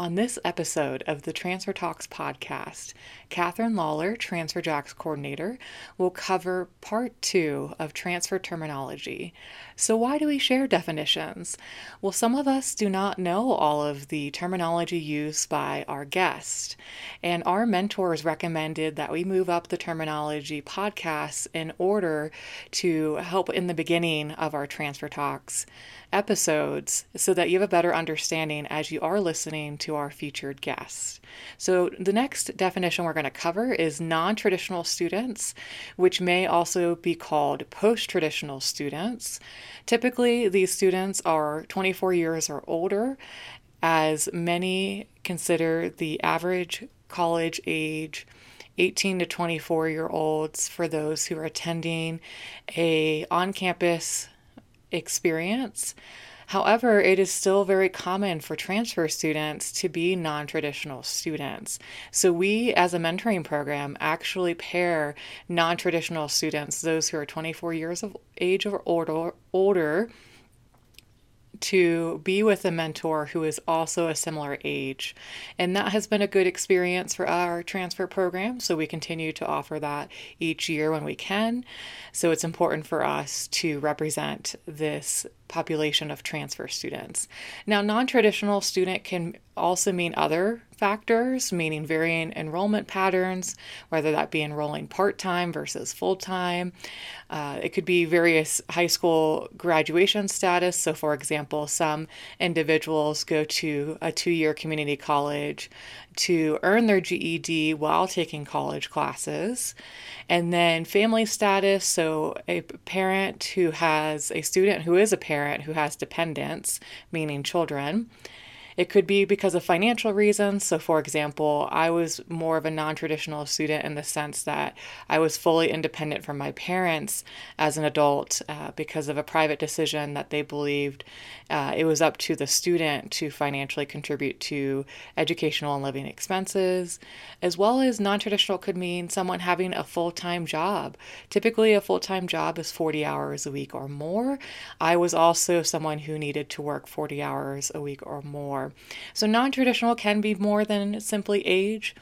On this episode of the Transfer Talks podcast, Catherine Lawler, Transfer Jacks coordinator, will cover part two of transfer terminology. So, why do we share definitions? Well, some of us do not know all of the terminology used by our guest, and our mentors recommended that we move up the terminology podcasts in order to help in the beginning of our Transfer Talks episodes so that you have a better understanding as you are listening to our featured guests. So, the next definition we're going to cover is non traditional students, which may also be called post traditional students. Typically, these students are 24 years or older, as many consider the average college age 18 to 24 year olds for those who are attending a on campus experience. However, it is still very common for transfer students to be non traditional students. So, we as a mentoring program actually pair non traditional students, those who are 24 years of age or older, older to be with a mentor who is also a similar age. And that has been a good experience for our transfer program. So we continue to offer that each year when we can. So it's important for us to represent this population of transfer students. Now, non traditional student can also mean other factors, meaning varying enrollment patterns, whether that be enrolling part time versus full time. Uh, it could be various high school graduation status. So, for example, some individuals go to a two year community college to earn their GED while taking college classes. And then family status, so a parent who has a student who is a parent who has dependents, meaning children. It could be because of financial reasons. So, for example, I was more of a non traditional student in the sense that I was fully independent from my parents as an adult uh, because of a private decision that they believed uh, it was up to the student to financially contribute to educational and living expenses, as well as non traditional could mean someone having a full time job. Typically, a full time job is 40 hours a week or more. I was also someone who needed to work 40 hours a week or more. So, non traditional can be more than simply age.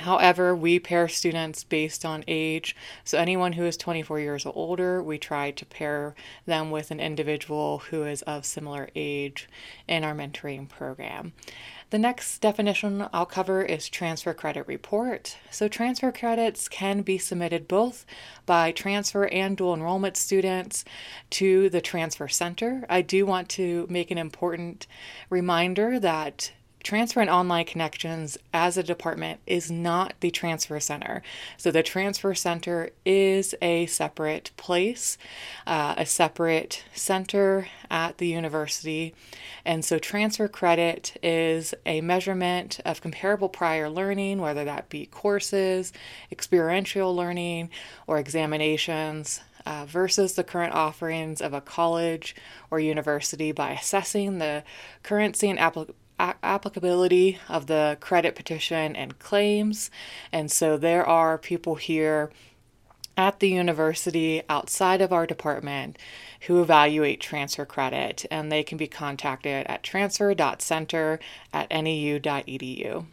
However, we pair students based on age. So, anyone who is 24 years or older, we try to pair them with an individual who is of similar age in our mentoring program. The next definition I'll cover is transfer credit report. So, transfer credits can be submitted both by transfer and dual enrollment students to the transfer center. I do want to make an important reminder that Transfer and Online Connections as a department is not the Transfer Center. So, the Transfer Center is a separate place, uh, a separate center at the university. And so, transfer credit is a measurement of comparable prior learning, whether that be courses, experiential learning, or examinations. Uh, versus the current offerings of a college or university by assessing the currency and application a- applicability of the credit petition and claims. And so there are people here at the university outside of our department who evaluate transfer credit, and they can be contacted at transfer.center at nau.edu.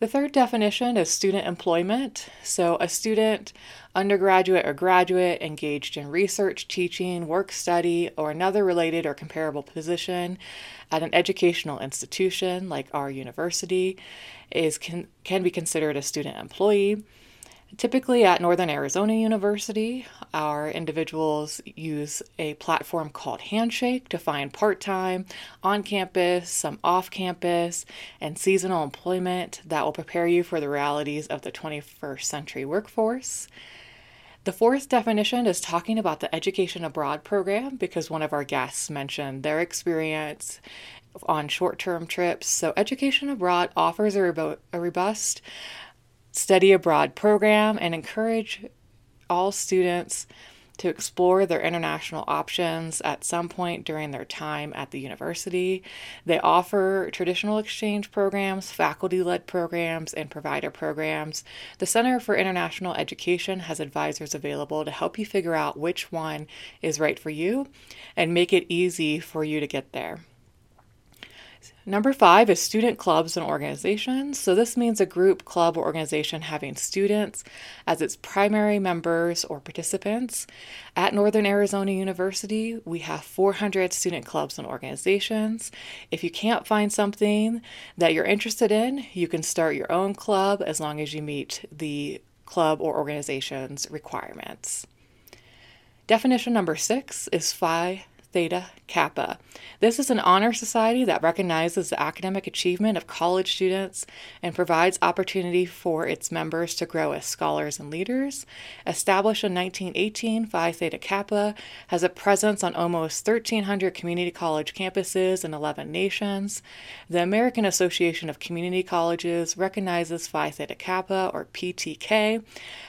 The third definition is student employment. So, a student, undergraduate or graduate, engaged in research, teaching, work study, or another related or comparable position at an educational institution like our university is can, can be considered a student employee. Typically, at Northern Arizona University, our individuals use a platform called Handshake to find part time, on campus, some off campus, and seasonal employment that will prepare you for the realities of the 21st century workforce. The fourth definition is talking about the Education Abroad program because one of our guests mentioned their experience on short term trips. So, Education Abroad offers a, a robust study abroad program and encourage all students to explore their international options at some point during their time at the university. They offer traditional exchange programs, faculty led programs, and provider programs. The Center for International Education has advisors available to help you figure out which one is right for you and make it easy for you to get there. Number five is student clubs and organizations. So, this means a group, club, or organization having students as its primary members or participants. At Northern Arizona University, we have 400 student clubs and organizations. If you can't find something that you're interested in, you can start your own club as long as you meet the club or organization's requirements. Definition number six is Phi Theta Kappa. This is an honor society that recognizes the academic achievement of college students and provides opportunity for its members to grow as scholars and leaders. Established in 1918, Phi Theta Kappa has a presence on almost 1,300 community college campuses in 11 nations. The American Association of Community Colleges recognizes Phi Theta Kappa, or PTK,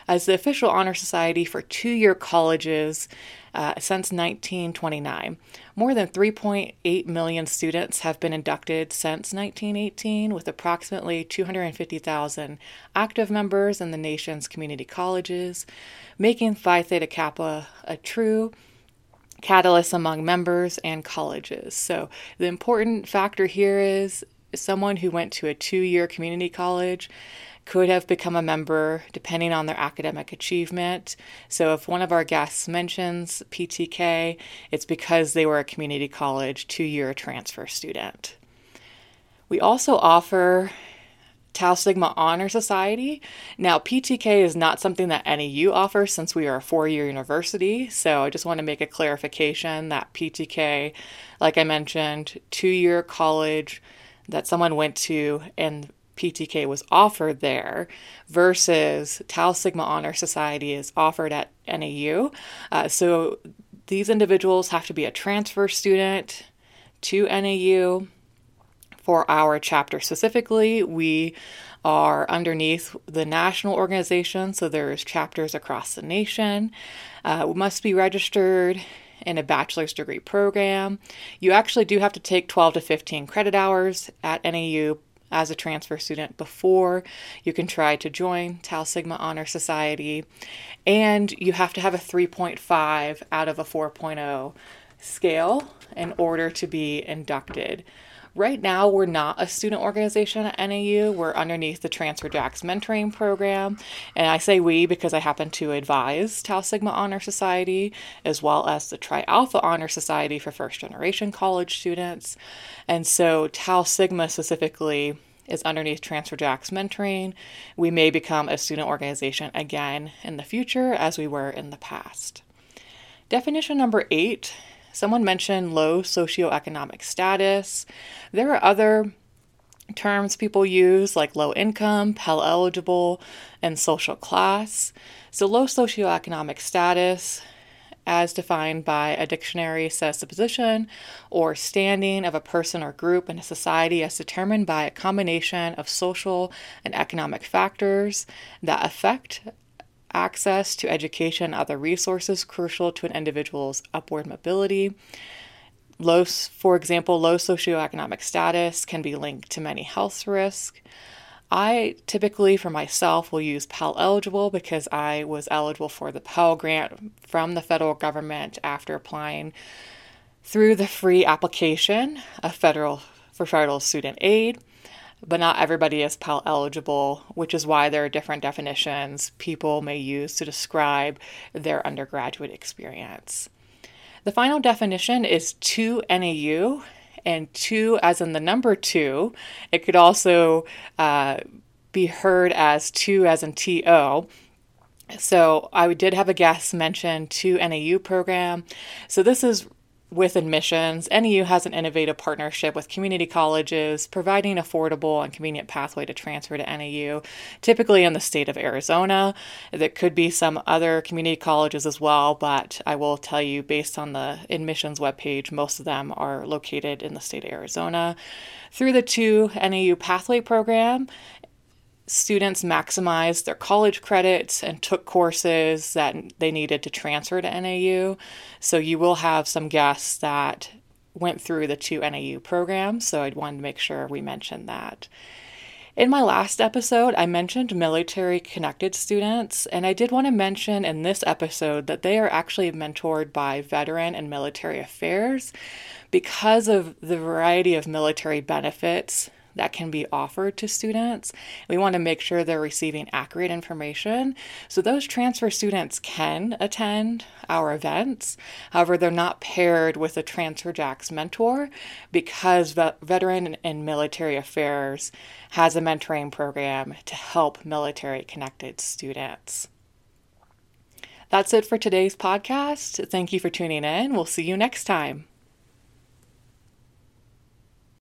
as the official honor society for two year colleges uh, since 1929. More than 3.8 million students have been inducted since 1918, with approximately 250,000 active members in the nation's community colleges, making Phi Theta Kappa a true catalyst among members and colleges. So, the important factor here is someone who went to a two year community college could have become a member depending on their academic achievement. So, if one of our guests mentions PTK, it's because they were a community college two year transfer student. We also offer Tau Sigma Honor Society. Now, PTK is not something that NAU offers since we are a four year university. So, I just want to make a clarification that PTK, like I mentioned, two year college that someone went to and PTK was offered there versus Tau Sigma Honor Society is offered at NAU. Uh, so these individuals have to be a transfer student to NAU. For our chapter specifically, we are underneath the national organization, so there's chapters across the nation. Uh, must be registered in a bachelor's degree program. You actually do have to take 12 to 15 credit hours at NAU as a transfer student before you can try to join Tau Sigma Honor Society. And you have to have a 3.5 out of a 4.0 scale in order to be inducted. Right now, we're not a student organization at NAU. We're underneath the Transfer Jacks mentoring program. And I say we because I happen to advise Tau Sigma Honor Society as well as the Tri Alpha Honor Society for first generation college students. And so, Tau Sigma specifically is underneath Transfer Jacks mentoring. We may become a student organization again in the future as we were in the past. Definition number eight Someone mentioned low socioeconomic status. There are other terms people use like low income, Pell eligible, and social class. So, low socioeconomic status, as defined by a dictionary, says the position or standing of a person or group in a society as determined by a combination of social and economic factors that affect access to education and other resources crucial to an individual's upward mobility. Low, for example, low socioeconomic status can be linked to many health risks. I typically, for myself, will use Pell eligible because I was eligible for the Pell grant from the federal government after applying through the free application of federal for federal student aid but not everybody is Pell eligible, which is why there are different definitions people may use to describe their undergraduate experience. The final definition is 2 NAU, and 2 as in the number 2. It could also uh, be heard as 2 as in TO. So I did have a guest mention 2 NAU program. So this is with admissions, NAU has an innovative partnership with community colleges, providing affordable and convenient pathway to transfer to NAU, typically in the state of Arizona. There could be some other community colleges as well, but I will tell you, based on the admissions webpage, most of them are located in the state of Arizona. Through the 2 NAU Pathway Program, students maximized their college credits and took courses that they needed to transfer to NAU. So you will have some guests that went through the two NAU programs. So I'd want to make sure we mentioned that. In my last episode, I mentioned military connected students, and I did want to mention in this episode that they are actually mentored by Veteran and Military Affairs because of the variety of military benefits that can be offered to students. We want to make sure they're receiving accurate information. So those transfer students can attend our events. However, they're not paired with a Transfer Jacks mentor because Veteran and Military Affairs has a mentoring program to help military connected students. That's it for today's podcast. Thank you for tuning in. We'll see you next time.